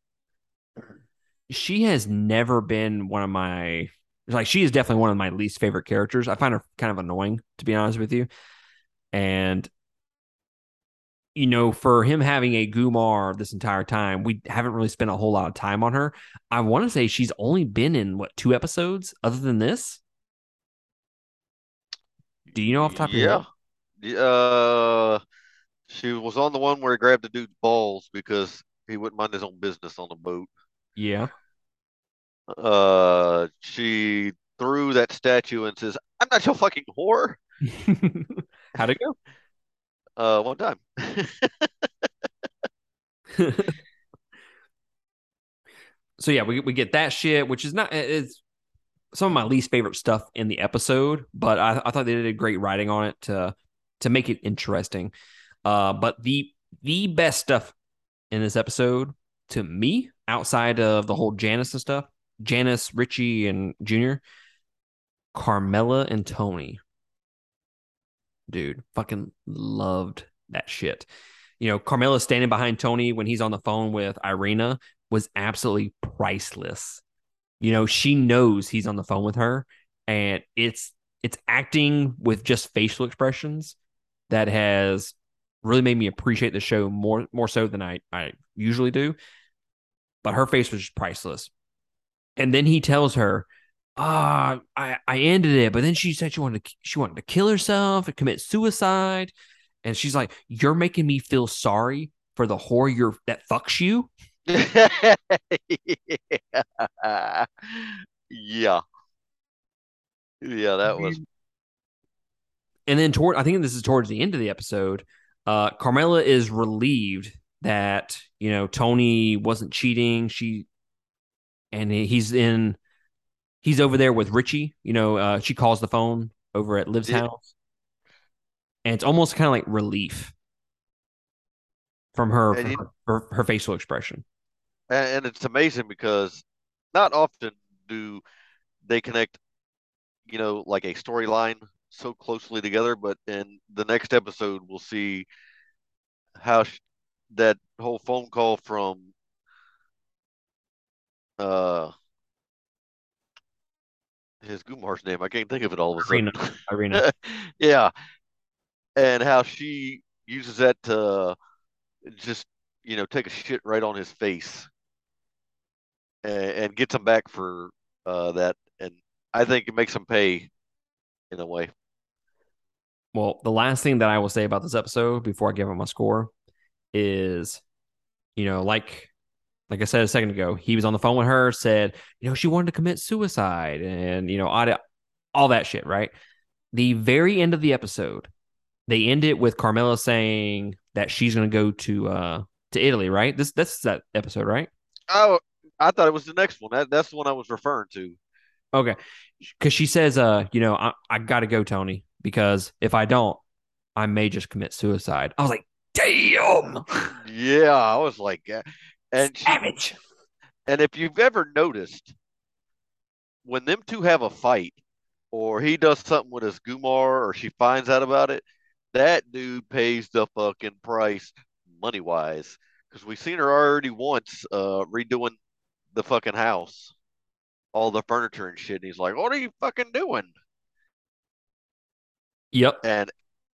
she has never been one of my like she is definitely one of my least favorite characters. I find her kind of annoying, to be honest with you. And you know, for him having a Gumar this entire time, we haven't really spent a whole lot of time on her. I want to say she's only been in what two episodes other than this. Do you know off the top of your yeah. head? Uh, she was on the one where he grabbed the dude's balls because he wouldn't mind his own business on the boat. Yeah. Uh, she threw that statue and says, "I'm not your fucking whore." How'd it go? Uh, one time. so yeah, we we get that shit, which is not it's some of my least favorite stuff in the episode, but I, I thought they did a great writing on it to to make it interesting. Uh, but the the best stuff in this episode to me, outside of the whole Janice and stuff, Janice, Richie, and Junior, Carmela and Tony. Dude, fucking loved that shit. You know, Carmela standing behind Tony when he's on the phone with Irina was absolutely priceless. You know, she knows he's on the phone with her, and it's it's acting with just facial expressions that has really made me appreciate the show more more so than I I usually do. But her face was just priceless. And then he tells her, "Ah, I I ended it, but then she said she wanted to she wanted to kill herself and commit suicide." And she's like, "You're making me feel sorry for the whore you're that fucks you." yeah. yeah. Yeah, that was. And then toward, I think this is towards the end of the episode. Uh, Carmela is relieved that you know Tony wasn't cheating. She and he's in, he's over there with Richie. You know, uh, she calls the phone over at Liv's Yeah. house, and it's almost kind of like relief. from her from you- her, her, her facial expression. and, and it's amazing because not often do they connect, you know, like a storyline so closely together. But in the next episode, we'll see how sh- that whole phone call from uh his Gumar's name. I can't think of it all of a sudden. Irina. yeah, and how she uses that to just you know take a shit right on his face and, and gets him back for uh, that, and I think it makes him pay in a way. Well, the last thing that I will say about this episode before I give him my score is, you know, like like I said a second ago, he was on the phone with her, said, you know, she wanted to commit suicide and, you know, all, all that shit, right? The very end of the episode, they end it with Carmela saying that she's going to go to uh to Italy, right? This that's that episode, right? Oh, I thought it was the next one. That, that's the one I was referring to. Okay. Cuz she says uh, you know, I I got to go, Tony, because if I don't, I may just commit suicide. I was like, "Damn." Yeah, I was like, and she, Savage. and if you've ever noticed, when them two have a fight, or he does something with his Gumar, or she finds out about it, that dude pays the fucking price money wise. Because we've seen her already once uh, redoing the fucking house, all the furniture and shit. And he's like, "What are you fucking doing?" Yep. And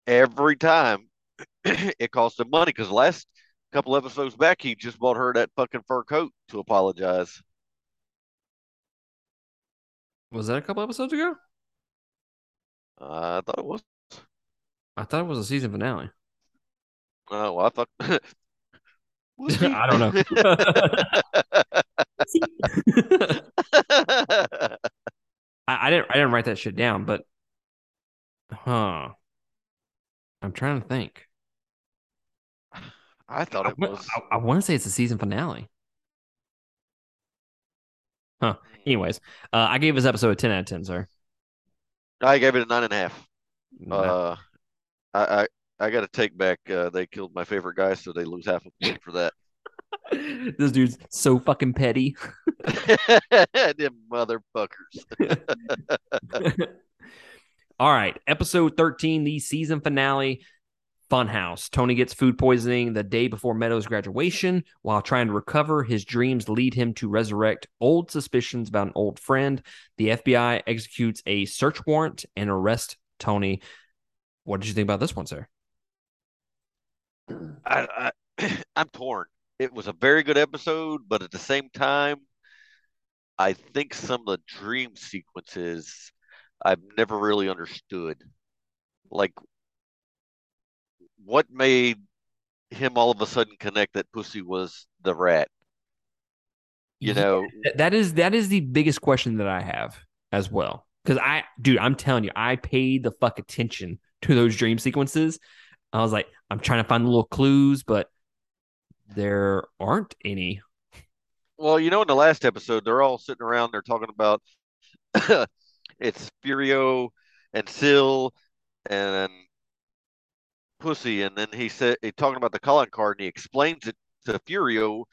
every time it costs him money. Because last couple episodes back, he just bought her that fucking fur coat to apologize. Was that a couple episodes ago? Uh, I thought it was. I thought it was a season finale. Oh, well, I thought. I don't know. I, I didn't I didn't write that shit down, but huh. I'm trying to think. I thought I, it was. I, I want to say it's the season finale. Huh. Anyways, uh, I gave this episode a 10 out of 10, sir. I gave it a nine and a half. Uh, I I, I got to take back. Uh, they killed my favorite guy, so they lose half a point for that. this dude's so fucking petty. Them motherfuckers. All right, episode 13, the season finale. Funhouse. Tony gets food poisoning the day before Meadow's graduation. While trying to recover, his dreams lead him to resurrect old suspicions about an old friend. The FBI executes a search warrant and arrest Tony. What did you think about this one, sir? I, I I'm torn. It was a very good episode, but at the same time, I think some of the dream sequences I've never really understood. Like, what made him all of a sudden connect that Pussy was the rat? You know, that is that is the biggest question that I have as well. Because I, dude, I'm telling you, I paid the fuck attention to those dream sequences. I was like, I'm trying to find the little clues, but there aren't any. well, you know, in the last episode, they're all sitting around, they're talking about it's Furio and Sil and Pussy, and then he said he talking about the calling card, and he explains it to Furio,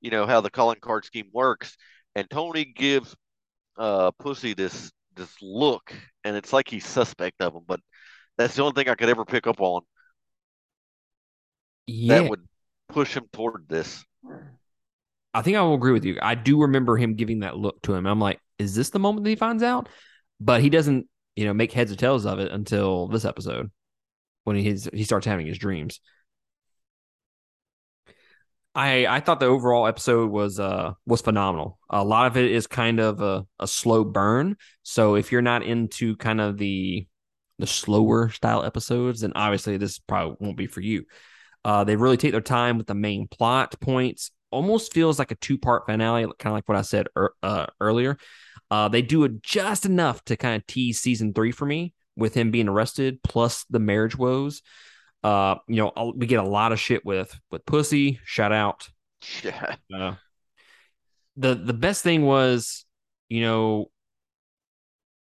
you know how the calling card scheme works, and Tony gives uh Pussy this this look, and it's like he's suspect of him, but that's the only thing I could ever pick up on Yeah, that would push him toward this. I think I will agree with you. I do remember him giving that look to him. I'm like, is this the moment that he finds out? But he doesn't, you know, make heads or tails of it until this episode when he's he starts having his dreams. I I thought the overall episode was uh was phenomenal. A lot of it is kind of a, a slow burn. So if you're not into kind of the the slower style episodes, then obviously this probably won't be for you. Uh, they really take their time with the main plot points. Almost feels like a two part finale, kind of like what I said er, uh, earlier. Uh, they do it just enough to kind of tease season three for me with him being arrested, plus the marriage woes. Uh, you know, I'll- we get a lot of shit with with Pussy. Shout out. Yeah. Uh, the the best thing was, you know,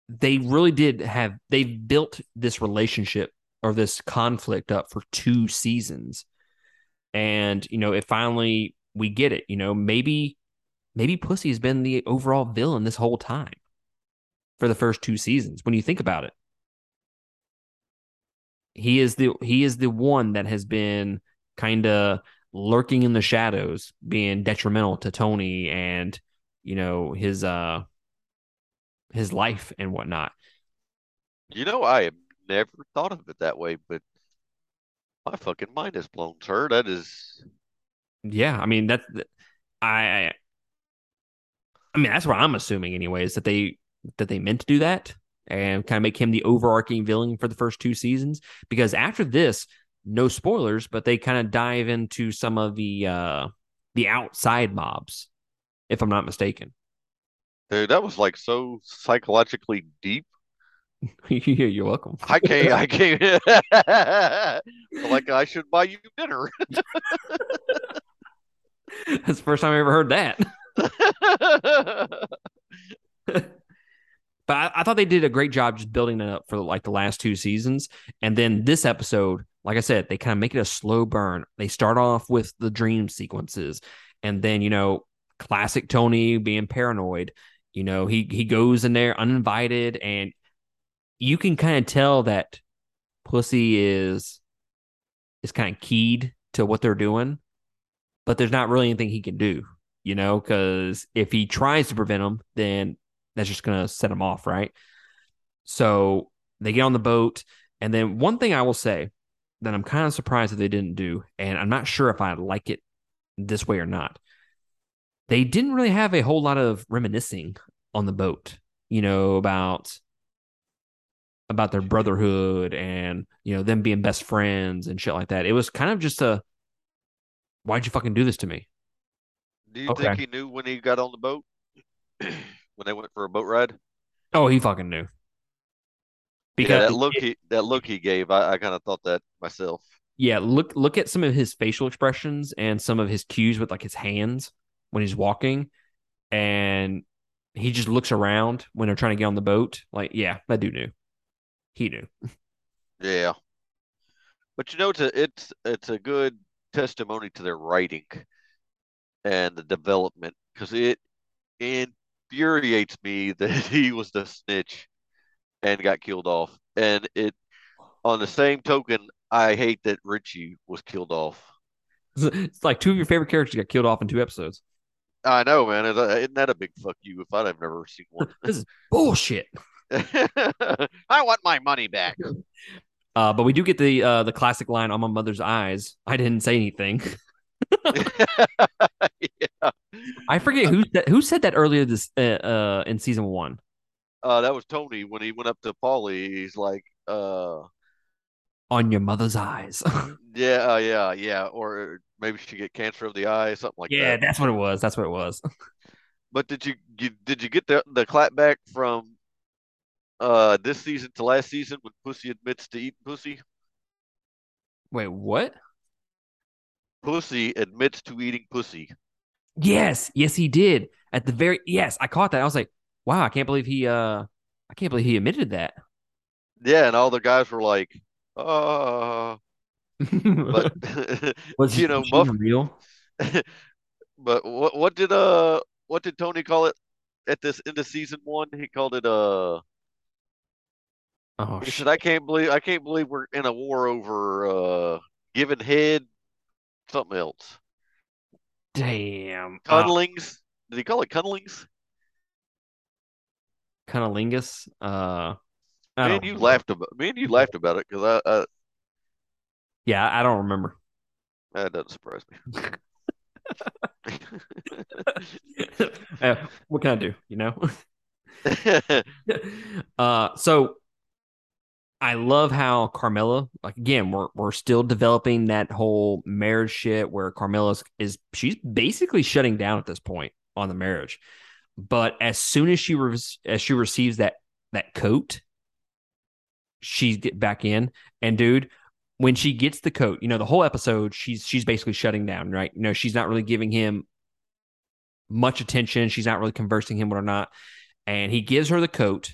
they really did have they've built this relationship or this conflict up for two seasons. and you know, it finally we get it. You know, maybe maybe Pussy has been the overall villain this whole time for the first two seasons. When you think about it, he is the he is the one that has been kind of lurking in the shadows, being detrimental to Tony and you know his uh his life and whatnot. You know, I have never thought of it that way, but my fucking mind is blown, sir. That is, Yeah, I mean that's I I mean that's what I'm assuming anyways that they that they meant to do that and kind of make him the overarching villain for the first two seasons because after this no spoilers but they kind of dive into some of the uh the outside mobs if I'm not mistaken. dude, that was like so psychologically deep. Yeah, You're welcome. I can't, I can't. like I should buy you dinner. That's the first time I ever heard that. But I, I thought they did a great job just building it up for like the last two seasons. And then this episode, like I said, they kind of make it a slow burn. They start off with the dream sequences, and then you know, classic Tony being paranoid. You know, he he goes in there uninvited, and you can kind of tell that Pussy is is kind of keyed to what they're doing, but there's not really anything he can do. You know, because if he tries to prevent him, then that's just going to set them off, right? So they get on the boat. And then one thing I will say that I'm kind of surprised that they didn't do, and I'm not sure if I like it this way or not. They didn't really have a whole lot of reminiscing on the boat, you know, about about their brotherhood and you know them being best friends and shit like that. It was kind of just a why'd you fucking do this to me? Do you Okay. think he knew when he got on the boat? when they went for a boat ride? Oh, he fucking knew. yeah, Because that look he that look he gave, I, I kind of thought that myself. Yeah, look look at some of his facial expressions and some of his cues with like his hands when he's walking, and he just looks around when they're trying to get on the boat. Like, yeah, that dude knew. He knew. Yeah, but you know, it's a it's it's a good testimony to their writing and the development because it infuriates me that he was the snitch and got killed off, and it on the same token, I hate that Richie was killed off. It's like two of your favorite characters got killed off in two episodes. I know, man. Is- Isn't that a big fuck you if I'd have never seen one? This is bullshit. I want my money back. Uh, but we do get the uh, the classic line on my mother's eyes. I didn't say anything. yeah. I forget who said, who said that earlier this uh, uh, in season one. Uh, that was Tony when he went up to Paulie. He's like, uh, On your mother's eyes. yeah, uh, yeah, yeah. Or maybe she get cancer of the eye, something like yeah, that. Yeah, that's what it was. That's what it was. But did you, you did you get the the clap back from uh this season to last season when Pussy admits to eating pussy? Wait, what? Pussy admits to eating pussy. Yes, yes, he did. At the very yes, I caught that. I was like, wow, I can't believe he uh I can't believe he admitted that. Yeah, and all the guys were like, uh but was you know, Muff real? but what what did uh what did Tony call it at this end of season one? He called it uh Oh he shit. said I can't believe I can't believe we're in a war over uh giving head something else. Damn. Uh, Cuddlings. Did he call it cuddlings? Cunnilingus. Uh I and you remember. laughed about me and you laughed about it because I, I Yeah, I don't remember. that doesn't surprise me. Uh, what can I do? You know? uh so I love how Carmela, like again, we're we're still developing that whole marriage shit where Carmela is, she's basically shutting down at this point on the marriage. But as soon as she re- as she receives that that coat, she's get back in. And dude, when she gets the coat, you know, the whole episode, she's she's basically shutting down, right? You know, she's not really giving him much attention. She's not really conversing him with or not. And he gives her the coat,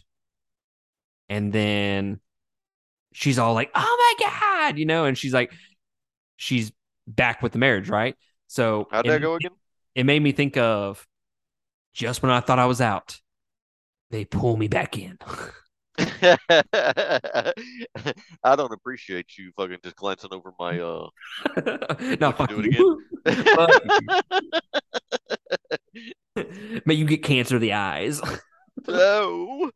and then she's all like, "Oh my god," you know, and she's like, she's back with the marriage, right? So How'd it, that go again? it made me think of just when I thought I was out, they pull me back in. I don't appreciate you fucking just glancing over my uh no, fuck do it you. Fuck you. May you get cancer of the eyes. no.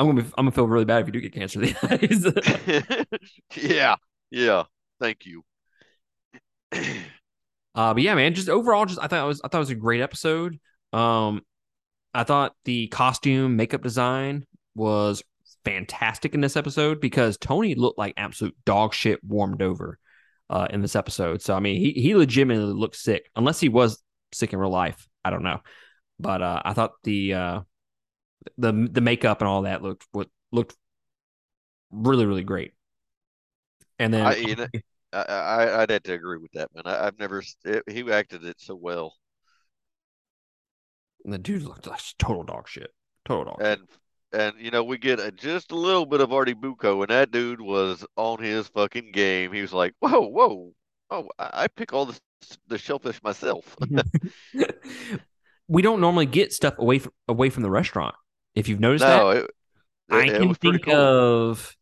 I'm gonna be, I'm gonna feel really bad if you do get cancer of the eyes. yeah. Yeah. Thank you. Uh, but yeah, man, just overall, just I thought it was I thought it was a great episode. Um, I thought the costume makeup design was fantastic in this episode because Tony looked like absolute dog shit warmed over uh, in this episode. So I mean, he he legitimately looked sick, unless he was sick in real life. I don't know, but uh, I thought the uh, the the makeup and all that looked what looked really really great. And then I, you know, I, I I'd have to agree with that, man. I, I've never it, he acted it so well, And the dude looked like total dog shit. Total dog. shit. and and you know we get a, just a little bit of Artie Bucco, and that dude was on his fucking game. He was like, "Whoa, whoa, oh, I, I pick all the the shellfish myself." we don't normally get stuff away from away from the restaurant. If you've noticed no, that, it, I it, it can think cool. of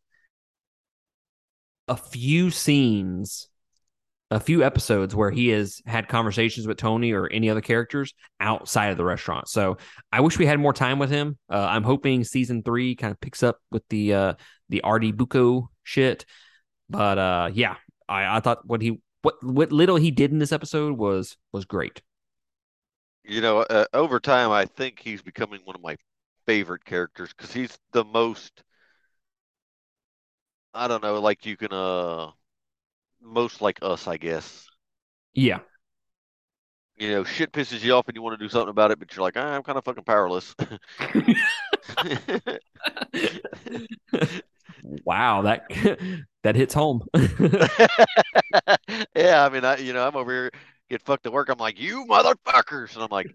a few scenes, a few episodes where he has had conversations with Tony or any other characters outside of the restaurant. So I wish we had more time with him. Uh, I'm hoping season three kind of picks up with the uh, the Artie Bucco shit. But uh, yeah, I, I thought what he what what little he did in this episode was was great. You know, uh, over time, I think he's becoming one of my favorite characters because he's the most. I don't know, like you can uh most like us, I guess. Yeah. You know, shit pisses you off and you want to do something about it, but you're like, ah, I'm kind of fucking powerless. wow, that that hits home. yeah, I mean, I you know, I'm over here get fucked at work. I'm like, you motherfuckers, and I'm like,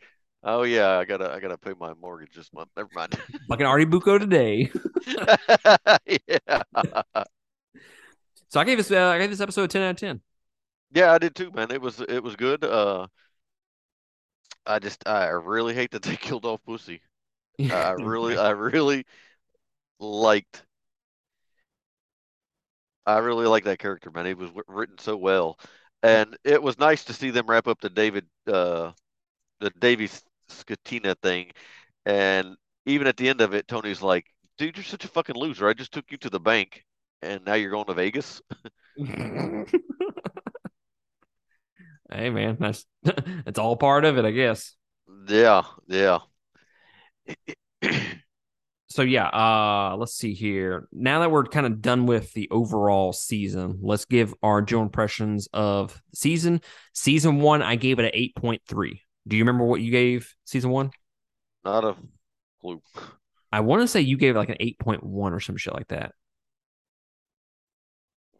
oh yeah, I gotta I gotta pay my mortgage this month. Never mind. Fucking Artie Bucco today. yeah, So I gave this uh, I gave this episode a ten out of ten. yeah, I did too, man. It was it was good. Uh, I just I really hate that they killed off Pussy. I really I really liked I really like that character, man. He was w- written so well, and it was nice to see them wrap up the David, uh, the Davy Scatino thing, and even at the end of it, Tony's like, "Dude, you're such a fucking loser. I just took you to the bank, and now you're going to Vegas." hey man, that's it's all part of it, I guess. Yeah, yeah. So yeah, uh let's see here. Now that we're kind of done with the overall season, let's give our general impressions of season. Season 1, I gave it an 8.3. Do you remember what you gave season 1? Not a clue. I want to say you gave like an 8.1 or some shit like that.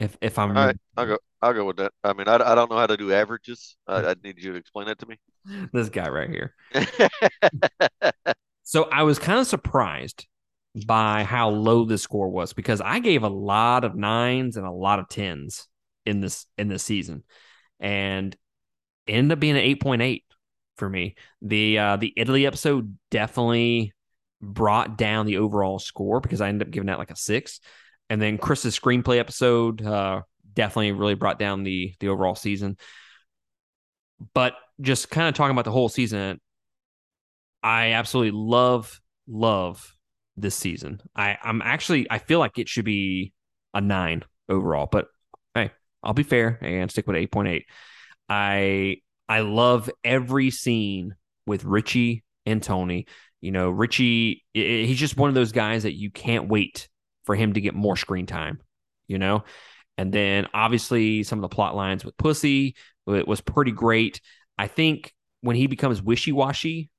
If if I'm right, I'll go. I'll go with that. I mean, I, I don't know how to do averages. I, I need you to explain that to me. this guy right here. So I was kind of surprised by how low the score was because I gave a lot of nines and a lot of tens in this in this season, and ended up being an eight point eight for me. The uh, the Italy episode definitely brought down the overall score because I ended up giving that like a six, and then Chris's screenplay episode uh, definitely really brought down the the overall season. But just kind of talking about the whole season, I absolutely love love this season. I I'm actually I feel like it should be a nine overall, but hey, I'll be fair and stick with eight point eight. I I love every scene with Richie and Tony. You know, Richie, he's just one of those guys that you can't wait for him to get more screen time. You know, and then obviously some of the plot lines with Pussy it was pretty great. I think when he becomes wishy washy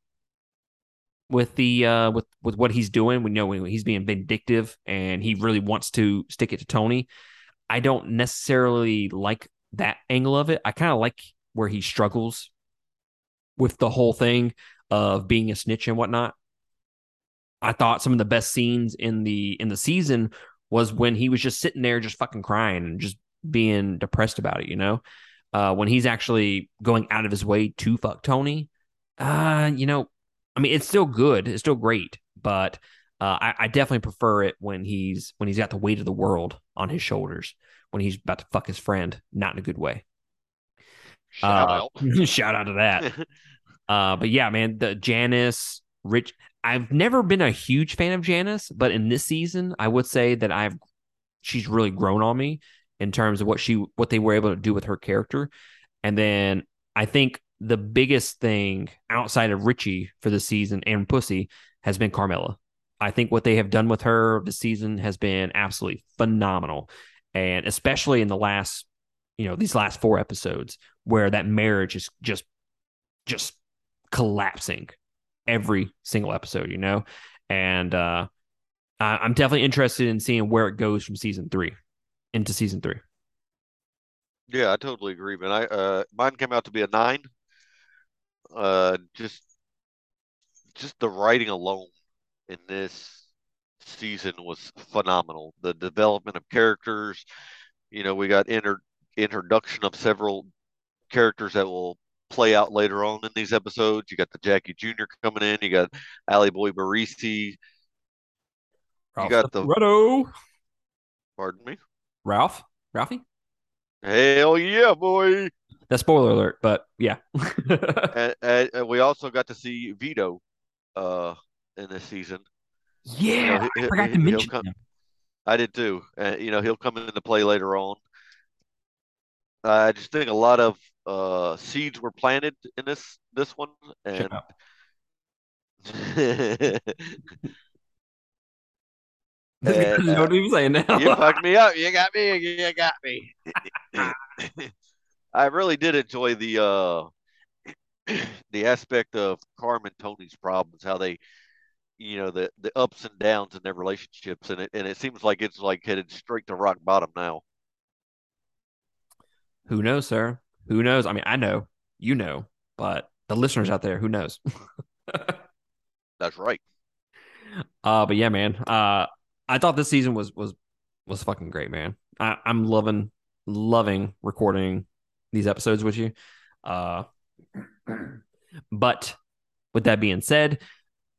with the uh with with what he's doing, we know when he's being vindictive and he really wants to stick it to Tony. I don't necessarily like that angle of it. I kind of like where he struggles with the whole thing of being a snitch and whatnot. I thought some of the best scenes in the in the season was when he was just sitting there just fucking crying and just being depressed about it, you know. uh, when he's actually going out of his way to fuck Tony, uh, you know, I mean, it's still good, it's still great, but uh, I, I definitely prefer it when he's when he's got the weight of the world on his shoulders when he's about to fuck his friend, not in a good way. Shout Uh, out. shout out to that. Uh, but yeah, man, the Janice Rich. I've never been a huge fan of Janice, but in this season, I would say that I've she's really grown on me in terms of what she what they were able to do with her character. And then I think the biggest thing outside of Richie for the season and Pussy has been Carmela. I think what they have done with her this season has been absolutely phenomenal. And especially in the last, you know, these last four episodes where that marriage is just just collapsing every single episode, you know? And uh I'm definitely interested in seeing where it goes from season three into season three. Yeah, I totally agree, man. I uh mine came out to be a nine. Uh just just the writing alone in this season was phenomenal. The development of characters, you know, we got inter introduction of several characters that will play out later on in these episodes. You got the Jackie Jr. coming in, you got Ally Boy Barese, Ralph got the- Rudo. pardon me. Ralph? Ralphie? Hell yeah, boy. That's spoiler alert, but yeah. And, and, and we also got to see Vito uh in this season. yeah, he- I he- forgot to he'll mention come-. I did too. Uh, you know, he'll come into play later on. I just think a lot of uh, seeds were planted in this this one, and. And, you know what I'm saying now. you fucked me up. You got me. You got me. I really did enjoy the uh, the aspect of Carmen Tony's problems, how they, you know, the the ups and downs in their relationships, and it and it seems like it's like headed straight to rock bottom now. Who knows, sir? Who knows? I mean, I know, you know, but the listeners out there, who knows? That's right. Uh, but yeah, man. Uh, I thought this season was was was fucking great, man. I, I'm loving loving recording these episodes with you. Uh, but with that being said,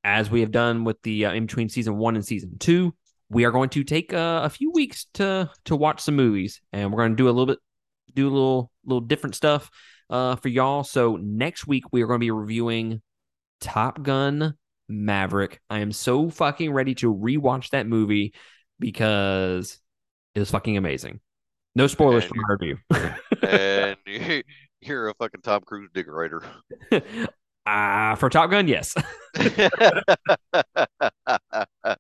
as we have done with the uh, in between season one and season two, we are going to take uh, a few weeks to to watch some movies, and we're going to do a little bit, do a little little different stuff uh, for y'all. So next week we are going to be reviewing Top Gun Maverick. I am so fucking ready to rewatch that movie because it was fucking amazing. No spoilers And from my review. and you- you're a fucking Tom Cruise decorator. uh, for Top Gun, yes.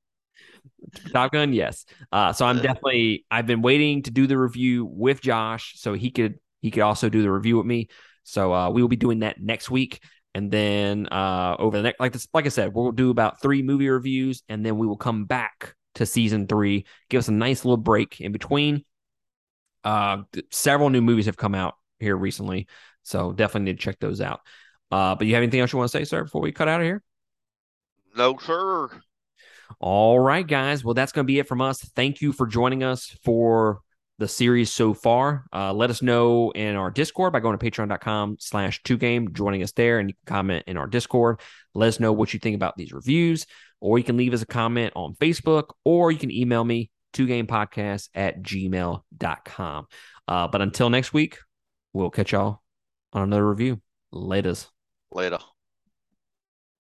Top Gun, yes. Uh, so I'm definitely I've been waiting to do the review with Josh so he could he could also do the review with me. So uh, we will be doing that next week. And then uh, over the next, like this, like I said, we'll do about three movie reviews, and then we will come back to season three, give us a nice little break in between. Uh, several new movies have come out here recently, so definitely need to check those out. Uh, but you have anything else you want to say, sir, before we cut out of here? no, sir. All right, guys. Well, that's going to be it from us. Thank you for joining us for the series so far. Uh, let us know in our Discord by going to patreon.com slash two game, joining us there, and you can comment in our Discord. Let us know what you think about these reviews, or you can leave us a comment on Facebook, or you can email me, two game podcast at gmail.com. Uh, but until next week, we'll catch y'all on another review. Laters. Later.